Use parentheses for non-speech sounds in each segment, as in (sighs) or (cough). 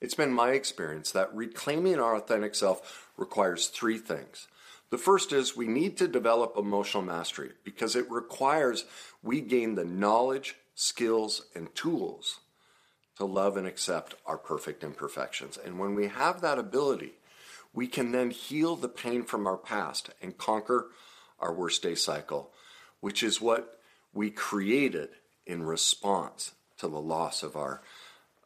It's been my experience that reclaiming our authentic self requires three things. The first is we need to develop emotional mastery because it requires we gain the knowledge, skills, and tools to love and accept our perfect imperfections. And when we have that ability, we can then heal the pain from our past and conquer our worst day cycle, which is what we created in response to the loss of our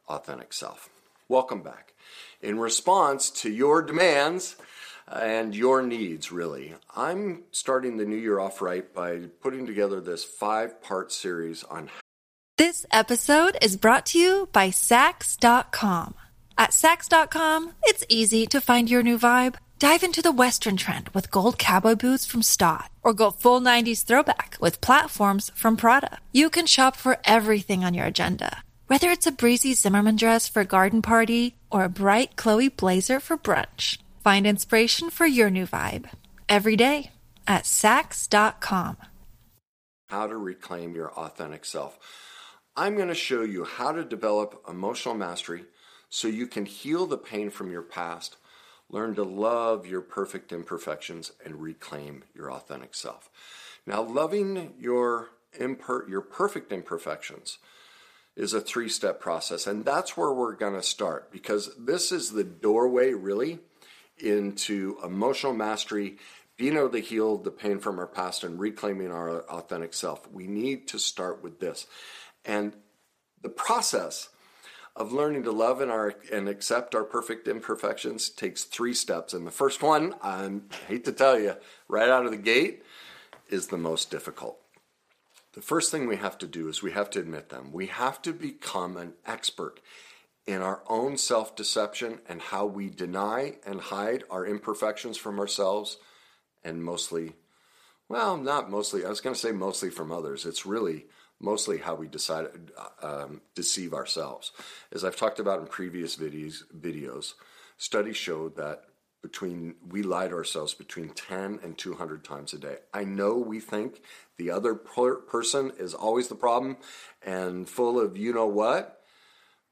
authentic self. Welcome back. In response to your demands uh, and your needs, really, I'm starting the new year off right by putting together this five part series on. This episode is brought to you by Saks.com. At Saks.com, it's easy to find your new vibe. Dive into the Western trend with gold cowboy boots from Staud, or go full 90s throwback with platforms from Prada. You can shop for everything on your agenda, whether it's a breezy Zimmermann dress for a garden party or a bright Chloe blazer for brunch. Find inspiration for your new vibe every day at Saks.com. How to reclaim your authentic self. I'm going to show you how to develop emotional mastery so you can heal the pain from your past Learn to love your perfect imperfections and reclaim your authentic self. Now, loving your imper- your perfect imperfections is a three-step process, and that's where we're going to start because this is the doorway really into emotional mastery, being able to heal the pain from our past and reclaiming our authentic self. We need to start with this. And the process of learning to love and, our, and accept our perfect imperfections takes three steps. And the first one, I hate to tell you, right out of the gate, is the most difficult. The first thing we have to do is we have to admit them. We have to become an expert in our own self deception and how we deny and hide our imperfections from ourselves and mostly, well, not mostly, I was going to say mostly from others. It's really mostly how we decide um, deceive ourselves. As I've talked about in previous videos, videos, studies showed that between we lie to ourselves between 10 and 200 times a day. I know we think the other per- person is always the problem and full of you know what,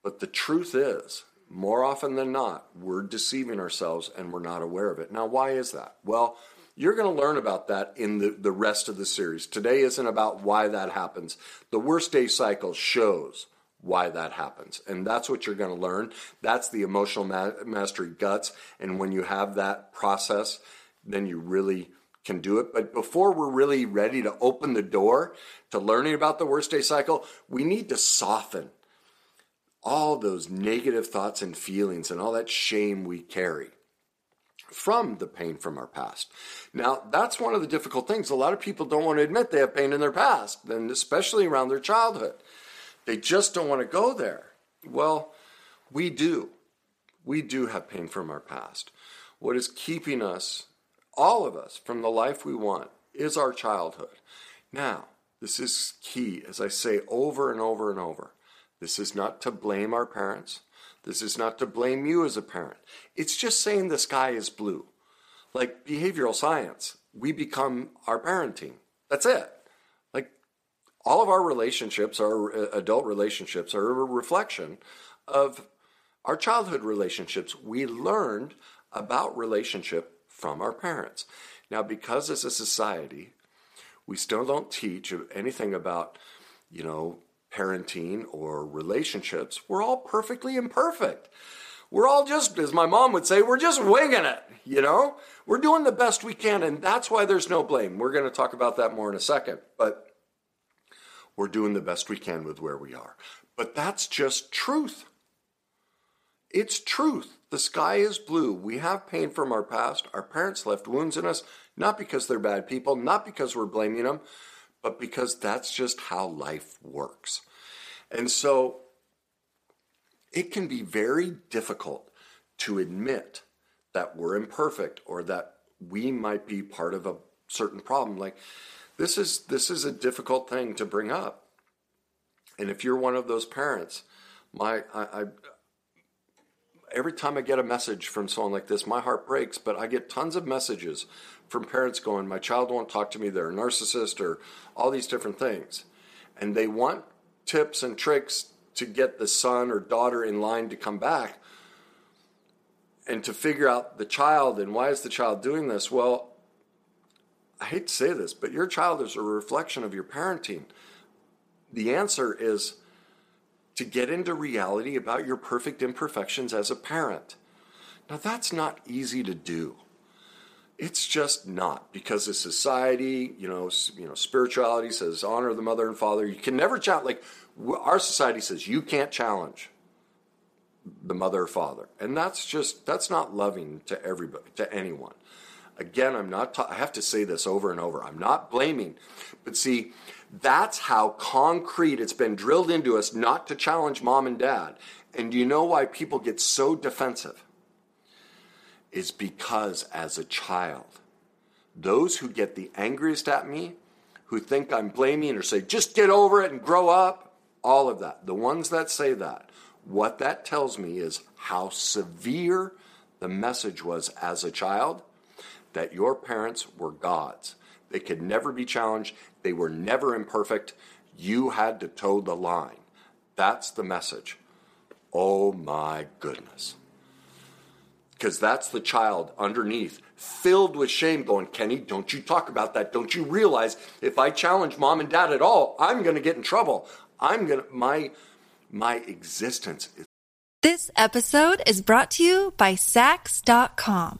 but the truth is, more often than not, we're deceiving ourselves and we're not aware of it. Now, why is that? Well, you're going to learn about that in the, the rest of the series. Today isn't about why that happens. The worst day cycle shows why that happens. And that's what you're going to learn. That's the emotional ma- mastery guts. And when you have that process, then you really can do it. But before we're really ready to open the door to learning about the worst day cycle, we need to soften all those negative thoughts and feelings and all that shame we carry from the pain from our past. Now, that's one of the difficult things. A lot of people don't want to admit they have pain in their past, and especially around their childhood. They just don't want to go there. Well, we do. We do have pain from our past. What is keeping us, all of us, from the life we want is our childhood. Now, this is key, as I say over and over and over. This is not to blame our parents. This is not to blame you as a parent. It's just saying the sky is blue. Like behavioral science, we become our parenting. That's it. All of our relationships, our uh, adult relationships, are a reflection of our childhood relationships. We learned about relationship from our parents. Now, because as a society, we still don't teach anything about, you know, parenting or relationships, we're all perfectly imperfect. We're all just, as my mom would say, we're just winging it, you know? We're doing the best we can, and that's why there's no blame. We're going to talk about that more in a second, but we're doing the best we can with where we are. But that's just truth. It's truth. The sky is blue. We have pain from our past. Our parents left wounds in us, not because they're bad people, not because we're blaming them, but because that's just how life works. And so it can be very difficult to admit that we're imperfect or that we might be part of a certain problem. Like this is this is a difficult thing to bring up. And if you're one of those parents, my I, I every time I get a message from someone like this, my heart breaks, but I get tons of messages from parents going, My child won't talk to me, they're a narcissist, or all these different things. And they want tips and tricks to get the son or daughter in line to come back. and to figure out the child and why is the child doing this? Well, I hate to say this, but your child is a reflection of your parenting. The answer is to get into reality about your perfect imperfections as a parent. Now, that's not easy to do. It's just not because the society, you know, you know, spirituality says honor the mother and father. You can never challenge. Like our society says, you can't challenge the mother or father, and that's just that's not loving to everybody, to anyone. Again, I'm not. Ta- I have to say this over and over. I'm not blaming, but see, that's how concrete it's been drilled into us not to challenge mom and dad. And you know why people get so defensive? Is because as a child, those who get the angriest at me, who think I'm blaming or say, just get over it and grow up, all of that, the ones that say that, what that tells me is how severe the message was as a child that your parents were gods. They could never be challenged. They were never imperfect. You had to toe the line. That's the message. Oh my goodness. Because that's the child underneath, filled with shame, going, Kenny, don't you talk about that. Don't you realize if I challenge mom and dad at all, I'm going to get in trouble. I'm going to, my, my existence is. This episode is brought to you by Saks.com.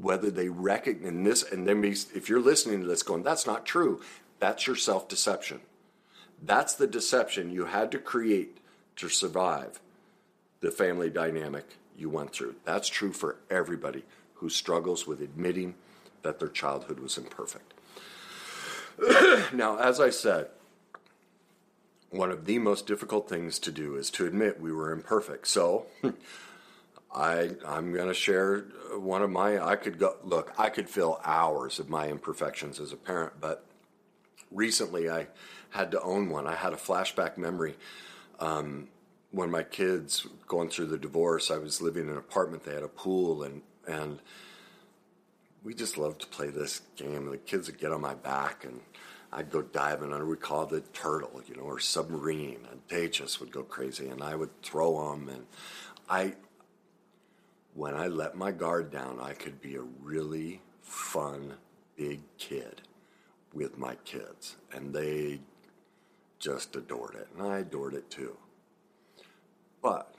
Whether they recognize this, and then if you're listening to this going, that's not true, that's your self deception. That's the deception you had to create to survive the family dynamic you went through. That's true for everybody who struggles with admitting that their childhood was imperfect. (clears throat) now, as I said, one of the most difficult things to do is to admit we were imperfect. So, (laughs) I I'm going to share one of my I could go look, I could fill hours of my imperfections as a parent, but recently I had to own one. I had a flashback memory. Um, when my kids going through the divorce, I was living in an apartment. They had a pool, and and we just loved to play this game. The kids would get on my back, and I'd go diving under. We called it turtle, you know, or submarine, and they just would go crazy. And I would throw them, and I, when I let my guard down, I could be a really fun big kid with my kids, and they just adored it, and I adored it too. But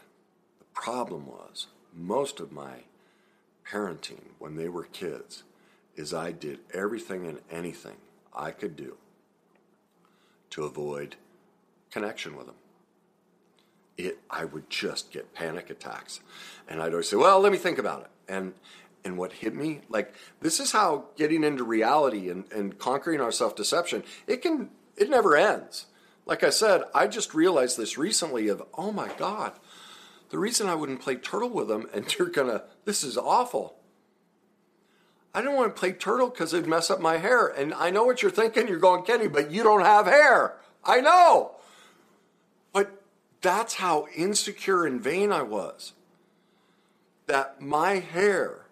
the problem was, most of my parenting when they were kids is I did everything and anything I could do to avoid connection with them. It, I would just get panic attacks, and I'd always say, "Well, let me think about it." And and what hit me, like this is how getting into reality and, and conquering our self deception. It can, it never ends like I said, I just realized this recently of, oh my God, the reason I wouldn't play turtle with them, and (laughs) you're gonna, this is awful. I didn't want to play turtle because it'd mess up my hair. And I know what you're thinking. You're going, Kenny, but you don't have hair. I know. That's how insecure and vain I was. That my hair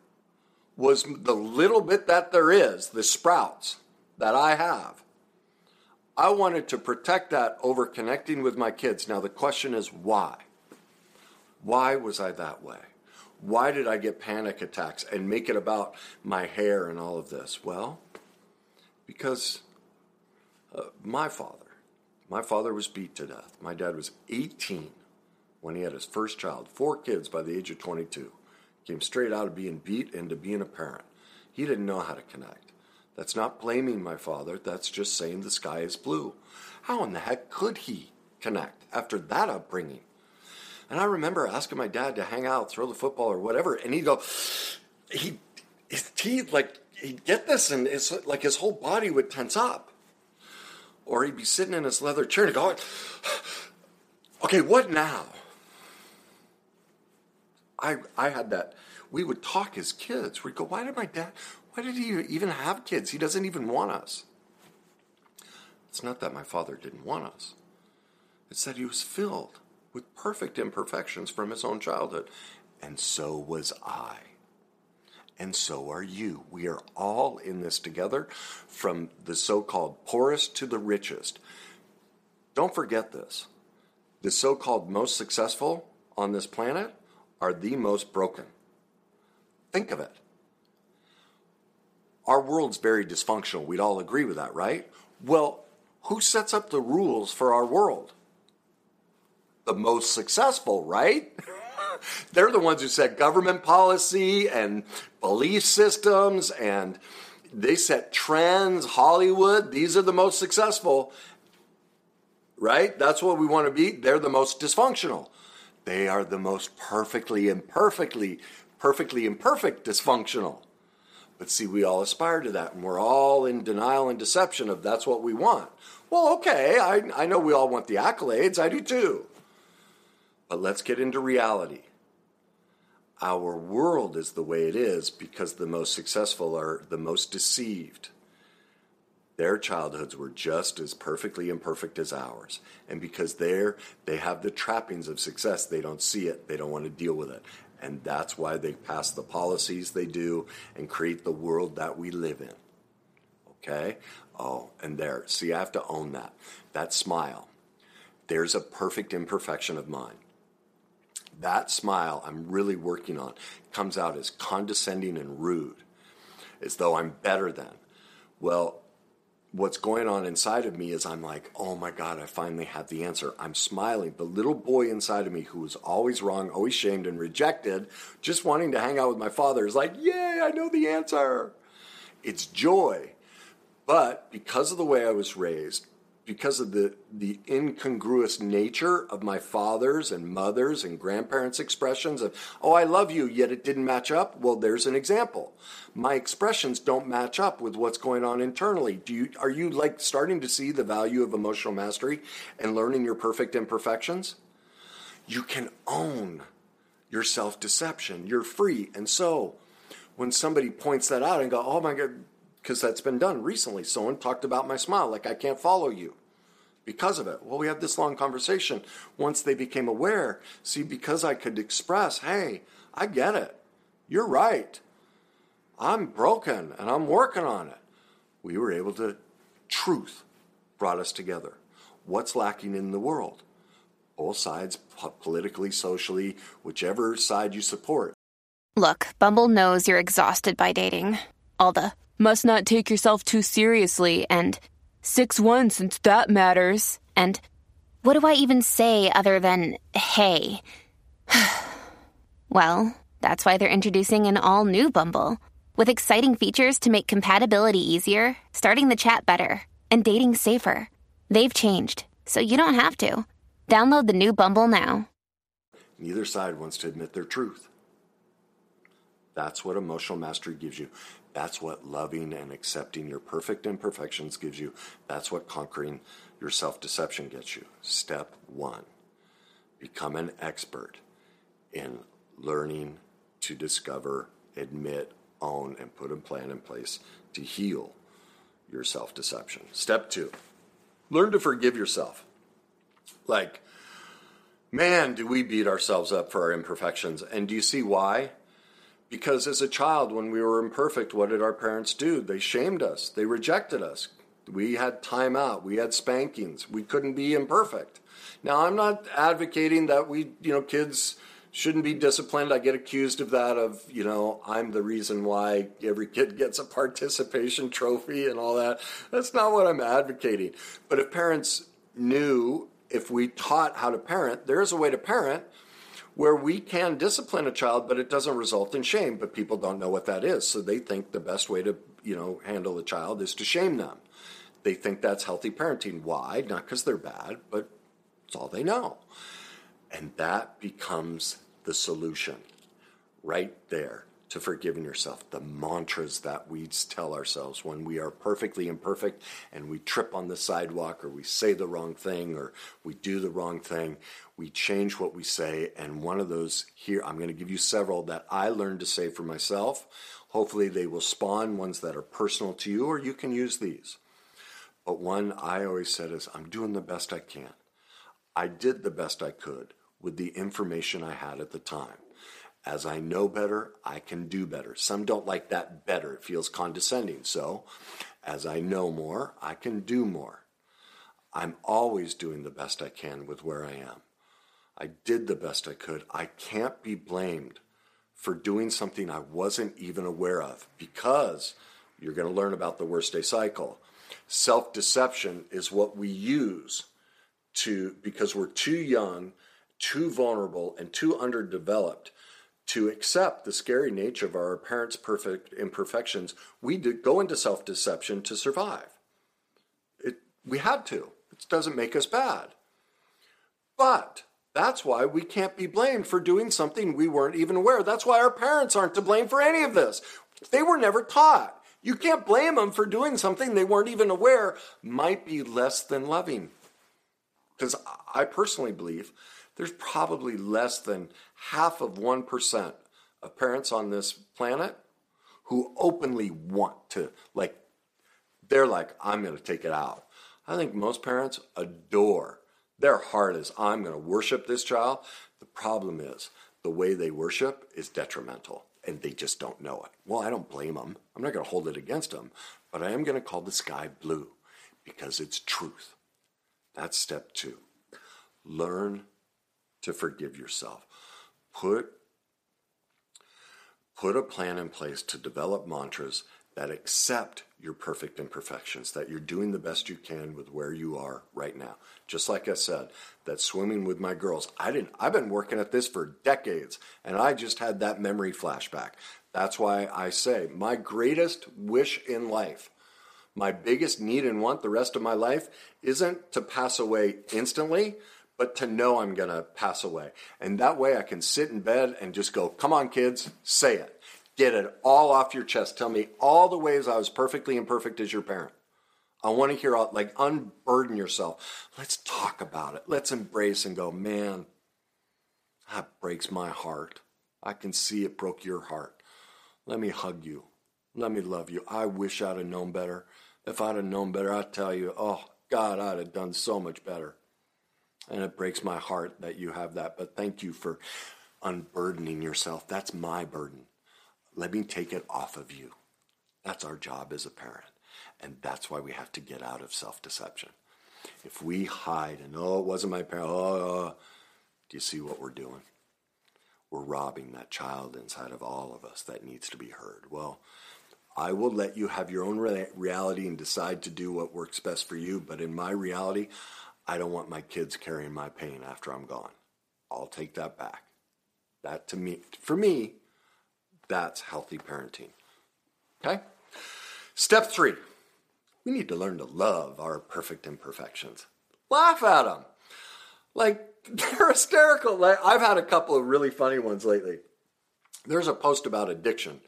was the little bit that there is, the sprouts that I have, I wanted to protect that over connecting with my kids. Now, the question is why? Why was I that way? Why did I get panic attacks and make it about my hair and all of this? Well, because uh, my father, my father was beat to death. My dad was 18 when he had his first child, four kids by the age of 22. Came straight out of being beat into being a parent. He didn't know how to connect. That's not blaming my father, that's just saying the sky is blue. How in the heck could he connect after that upbringing? And I remember asking my dad to hang out, throw the football or whatever, and he'd go, he, his teeth, like, he'd get this, and it's like his whole body would tense up. Or he'd be sitting in his leather chair and go, okay, what now? I, I had that. We would talk as kids. We'd go, why did my dad, Why did he even have kids? He doesn't even want us. It's not that my father didn't want us, it's that he was filled with perfect imperfections from his own childhood. And so was I. And so are you. We are all in this together, from the so called poorest to the richest. Don't forget this. The so called most successful on this planet are the most broken. Think of it. Our world's very dysfunctional. We'd all agree with that, right? Well, who sets up the rules for our world? The most successful, right? (laughs) They're the ones who set government policy and belief systems and they set trends, Hollywood. These are the most successful, right? That's what we want to be. They're the most dysfunctional. They are the most perfectly imperfectly, perfectly imperfect dysfunctional. But see, we all aspire to that, and we're all in denial and deception of that's what we want. Well, okay, I, I know we all want the accolades, I do too. But let's get into reality. Our world is the way it is because the most successful are the most deceived. Their childhoods were just as perfectly imperfect as ours. And because they're, they have the trappings of success, they don't see it, they don't want to deal with it. And that's why they pass the policies they do and create the world that we live in. Okay? Oh, and there. See, I have to own that. That smile. There's a perfect imperfection of mine. That smile I'm really working on comes out as condescending and rude, as though I'm better than. Well, what's going on inside of me is I'm like, oh my God, I finally have the answer. I'm smiling. The little boy inside of me who was always wrong, always shamed and rejected, just wanting to hang out with my father is like, yay, I know the answer. It's joy. But because of the way I was raised, because of the, the incongruous nature of my father's and mother's and grandparents' expressions of, oh, I love you, yet it didn't match up. Well, there's an example. My expressions don't match up with what's going on internally. Do you, are you like starting to see the value of emotional mastery and learning your perfect imperfections? You can own your self deception. You're free. And so when somebody points that out and go, oh my God, because that's been done recently. Someone talked about my smile, like I can't follow you because of it. Well, we had this long conversation. Once they became aware, see, because I could express, hey, I get it. You're right. I'm broken and I'm working on it. We were able to, truth brought us together. What's lacking in the world? All sides, politically, socially, whichever side you support. Look, Bumble knows you're exhausted by dating. All the must not take yourself too seriously, and 6 1 since that matters. And what do I even say other than hey? (sighs) well, that's why they're introducing an all new Bumble with exciting features to make compatibility easier, starting the chat better, and dating safer. They've changed, so you don't have to. Download the new Bumble now. Neither side wants to admit their truth. That's what emotional mastery gives you. That's what loving and accepting your perfect imperfections gives you. That's what conquering your self deception gets you. Step one become an expert in learning to discover, admit, own, and put a plan in place to heal your self deception. Step two learn to forgive yourself. Like, man, do we beat ourselves up for our imperfections. And do you see why? Because as a child, when we were imperfect, what did our parents do? They shamed us, they rejected us. We had time out, we had spankings, we couldn't be imperfect. Now, I'm not advocating that we, you know, kids shouldn't be disciplined. I get accused of that, of, you know, I'm the reason why every kid gets a participation trophy and all that. That's not what I'm advocating. But if parents knew, if we taught how to parent, there is a way to parent where we can discipline a child, but it doesn't result in shame. But people don't know what that is, so they think the best way to you know handle a child is to shame them. They think that's healthy parenting. Why? Not because they're bad, but it's all they know, and that becomes the solution right there to forgiving yourself. The mantras that we tell ourselves when we are perfectly imperfect and we trip on the sidewalk or we say the wrong thing or we do the wrong thing, we change what we say. And one of those here, I'm going to give you several that I learned to say for myself. Hopefully, they will spawn ones that are personal to you, or you can use these. But one I always said is, I'm doing the best I can. I did the best I could with the information I had at the time. As I know better, I can do better. Some don't like that better. It feels condescending. So, as I know more, I can do more. I'm always doing the best I can with where I am. I did the best I could. I can't be blamed for doing something I wasn't even aware of because you're going to learn about the worst day cycle. Self deception is what we use to, because we're too young, too vulnerable, and too underdeveloped to accept the scary nature of our parents' perfect imperfections. We go into self deception to survive. It, we had to. It doesn't make us bad. But that's why we can't be blamed for doing something we weren't even aware. That's why our parents aren't to blame for any of this. They were never taught. You can't blame them for doing something they weren't even aware might be less than loving. Because I personally believe there's probably less than half of 1% of parents on this planet who openly want to, like, they're like, I'm going to take it out. I think most parents adore their heart is, I'm going to worship this child. The problem is, the way they worship is detrimental and they just don't know it. Well, I don't blame them. I'm not going to hold it against them, but I am going to call the sky blue because it's truth. That's step two. Learn to forgive yourself. Put, put a plan in place to develop mantras that accept your perfect imperfections, that you're doing the best you can with where you are right now. Just like I said, that swimming with my girls, I didn't I've been working at this for decades and I just had that memory flashback. That's why I say my greatest wish in life, my biggest need and want the rest of my life isn't to pass away instantly, but to know I'm going to pass away. And that way I can sit in bed and just go, "Come on kids, say it." Get it all off your chest. Tell me all the ways I was perfectly imperfect as your parent. I want to hear all, like, unburden yourself. Let's talk about it. Let's embrace and go, man, that breaks my heart. I can see it broke your heart. Let me hug you. Let me love you. I wish I'd have known better. If I'd have known better, I'd tell you, oh, God, I'd have done so much better. And it breaks my heart that you have that. But thank you for unburdening yourself. That's my burden. Let me take it off of you. That's our job as a parent. And that's why we have to get out of self deception. If we hide and, oh, it wasn't my parent, oh, oh, oh, do you see what we're doing? We're robbing that child inside of all of us that needs to be heard. Well, I will let you have your own re- reality and decide to do what works best for you. But in my reality, I don't want my kids carrying my pain after I'm gone. I'll take that back. That to me, for me, that's healthy parenting. Okay? Step three we need to learn to love our perfect imperfections. Laugh at them. Like, (laughs) they're hysterical. Like, I've had a couple of really funny ones lately. There's a post about addiction,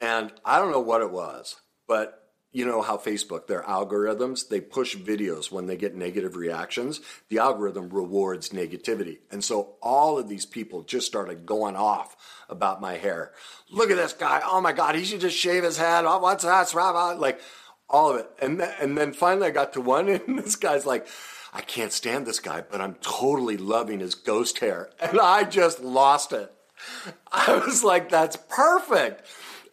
and I don't know what it was, but you know how Facebook, their algorithms, they push videos when they get negative reactions. The algorithm rewards negativity. And so all of these people just started going off about my hair. Look at this guy. Oh my God, he should just shave his head. Oh, what's that? Like all of it. And then, and then finally I got to one (laughs) and this guy's like, I can't stand this guy, but I'm totally loving his ghost hair. And I just lost it. I was like, that's perfect.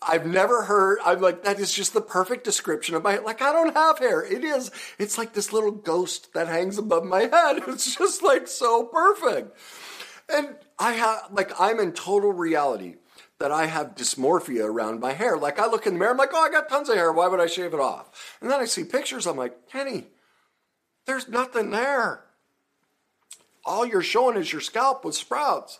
I've never heard, I'm like, that is just the perfect description of my, like, I don't have hair. It is, it's like this little ghost that hangs above my head. (laughs) It's just like so perfect. And I have, like, I'm in total reality that I have dysmorphia around my hair. Like, I look in the mirror, I'm like, oh, I got tons of hair. Why would I shave it off? And then I see pictures, I'm like, Kenny, there's nothing there. All you're showing is your scalp with sprouts.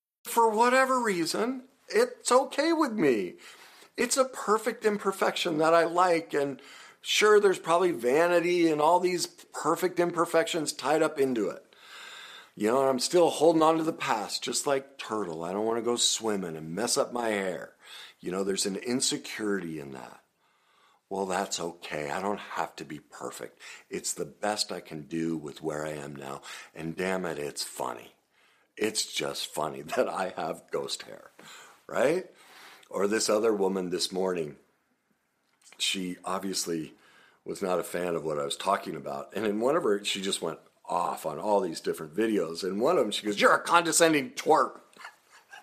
for whatever reason, it's okay with me. It's a perfect imperfection that I like. And sure, there's probably vanity and all these perfect imperfections tied up into it. You know, I'm still holding on to the past, just like Turtle. I don't want to go swimming and mess up my hair. You know, there's an insecurity in that. Well, that's okay. I don't have to be perfect. It's the best I can do with where I am now. And damn it, it's funny. It's just funny (laughs) that I have ghost hair, right? Or this other woman this morning, she obviously was not a fan of what I was talking about. And in one of her, she just went off on all these different videos. And one of them, she goes, You're a condescending twerp.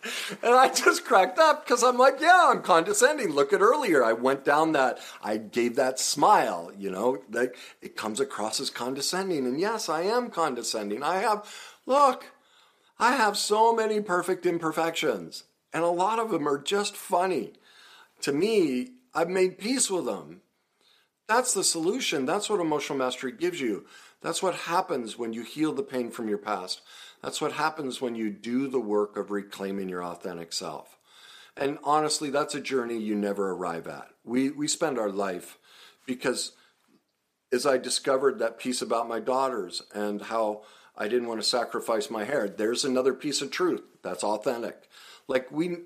(laughs) and I just cracked up because I'm like, yeah, I'm condescending. Look at earlier. I went down that, I gave that smile, you know, that it comes across as condescending. And yes, I am condescending. I have, look, I have so many perfect imperfections, and a lot of them are just funny. To me, I've made peace with them. That's the solution. That's what emotional mastery gives you. That's what happens when you heal the pain from your past. That's what happens when you do the work of reclaiming your authentic self. And honestly, that's a journey you never arrive at. We, we spend our life because as I discovered that piece about my daughters and how I didn't want to sacrifice my hair. There's another piece of truth that's authentic. Like we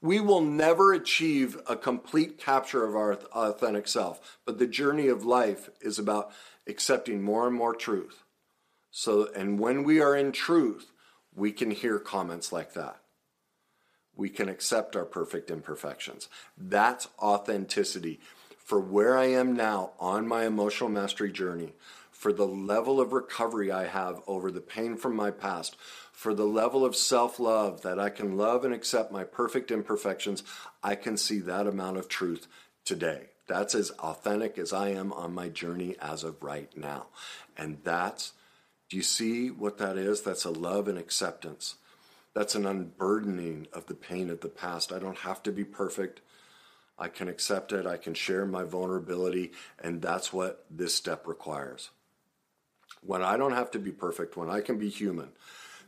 we will never achieve a complete capture of our authentic self, but the journey of life is about accepting more and more truth. So and when we are in truth, we can hear comments like that. We can accept our perfect imperfections. That's authenticity. For where I am now on my emotional mastery journey, for the level of recovery I have over the pain from my past, for the level of self love that I can love and accept my perfect imperfections, I can see that amount of truth today. That's as authentic as I am on my journey as of right now. And that's, do you see what that is? That's a love and acceptance. That's an unburdening of the pain of the past. I don't have to be perfect. I can accept it. I can share my vulnerability. And that's what this step requires when I don't have to be perfect, when I can be human,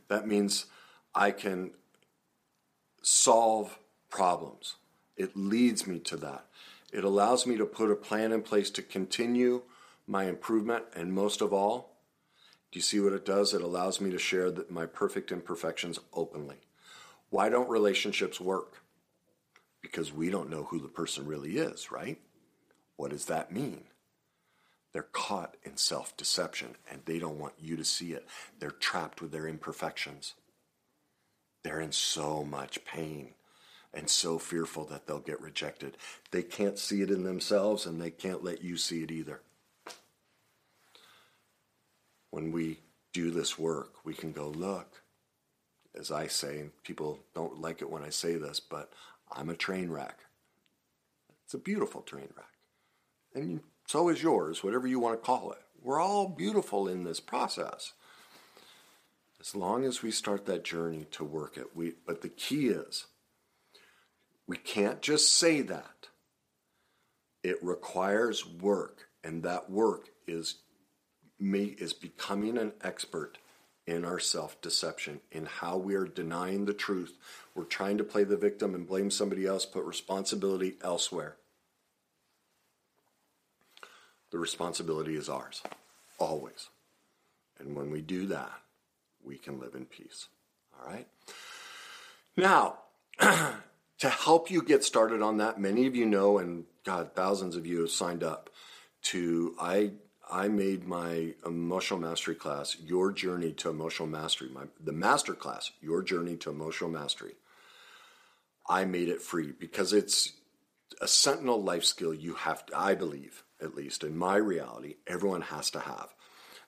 that means I can solve problems. It leads me to that. It allows me to put a plan in place to continue my improvement, and most of all, do you see what it does? It allows me to share my perfect imperfections openly. Why don't relationships work? Because we don't know who the person really is, right? What does that mean? They're caught in self deception and they don't want you to see it. They're trapped with their imperfections. They're in so much pain and so fearful that they'll get rejected. They can't see it in themselves and they can't let you see it either. When we do this work, we can go, look, as I say, people don't like it when I say this, but I'm a train wreck. It's a beautiful train wreck. And so is yours, whatever you want to call it. We're all beautiful in this process. As long as we start that journey to work it, we but the key is we can't just say that. It requires work, and that work is me is becoming an expert in our self-deception, in how we are denying the truth. We're trying to play the victim and blame somebody else, put responsibility elsewhere. The responsibility is ours, always. And when we do that, we can live in peace. All right? Now, (clears throat) to help you get started on that, many of you know, and God, thousands of you have signed up to I I made my emotional mastery class, Your Journey to Emotional Mastery, my the master class, Your Journey to Emotional Mastery. I made it free because it's a sentinel life skill you have to, I believe, at least in my reality, everyone has to have.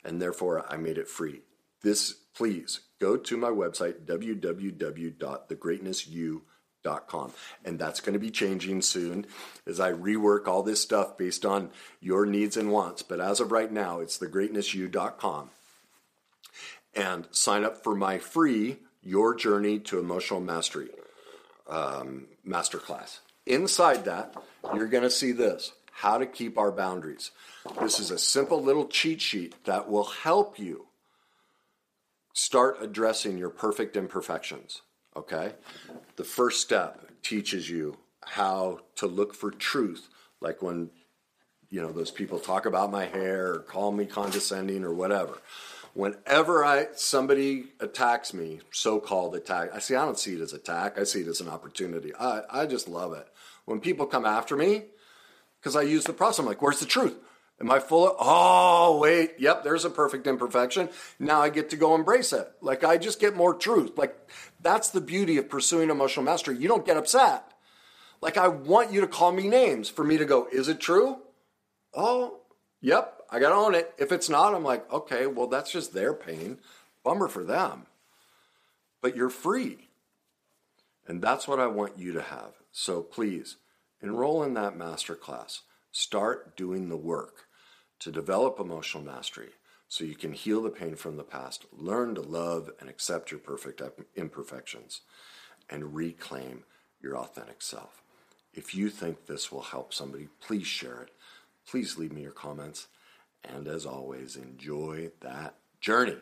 And therefore, I made it free. This, please go to my website, www.thegreatnessyou.com. And that's going to be changing soon as I rework all this stuff based on your needs and wants. But as of right now, it's thegreatnessyou.com. And sign up for my free Your Journey to Emotional Mastery um, masterclass. Inside that, you're going to see this how to keep our boundaries. This is a simple little cheat sheet that will help you start addressing your perfect imperfections. Okay? The first step teaches you how to look for truth, like when you know those people talk about my hair or call me condescending or whatever. Whenever I somebody attacks me, so-called attack, I see I don't see it as attack. I see it as an opportunity. I, I just love it when people come after me because I use the process. I'm like, where's the truth? Am I full of, oh, wait, yep, there's a perfect imperfection. Now I get to go embrace it. Like I just get more truth. Like that's the beauty of pursuing emotional mastery. You don't get upset. Like I want you to call me names for me to go, is it true? Oh, yep, I got to own it. If it's not, I'm like, okay, well, that's just their pain. Bummer for them. But you're free. And that's what I want you to have. So please enroll in that masterclass. Start doing the work to develop emotional mastery so you can heal the pain from the past, learn to love and accept your perfect imperfections, and reclaim your authentic self. If you think this will help somebody, please share it. Please leave me your comments. And as always, enjoy that journey.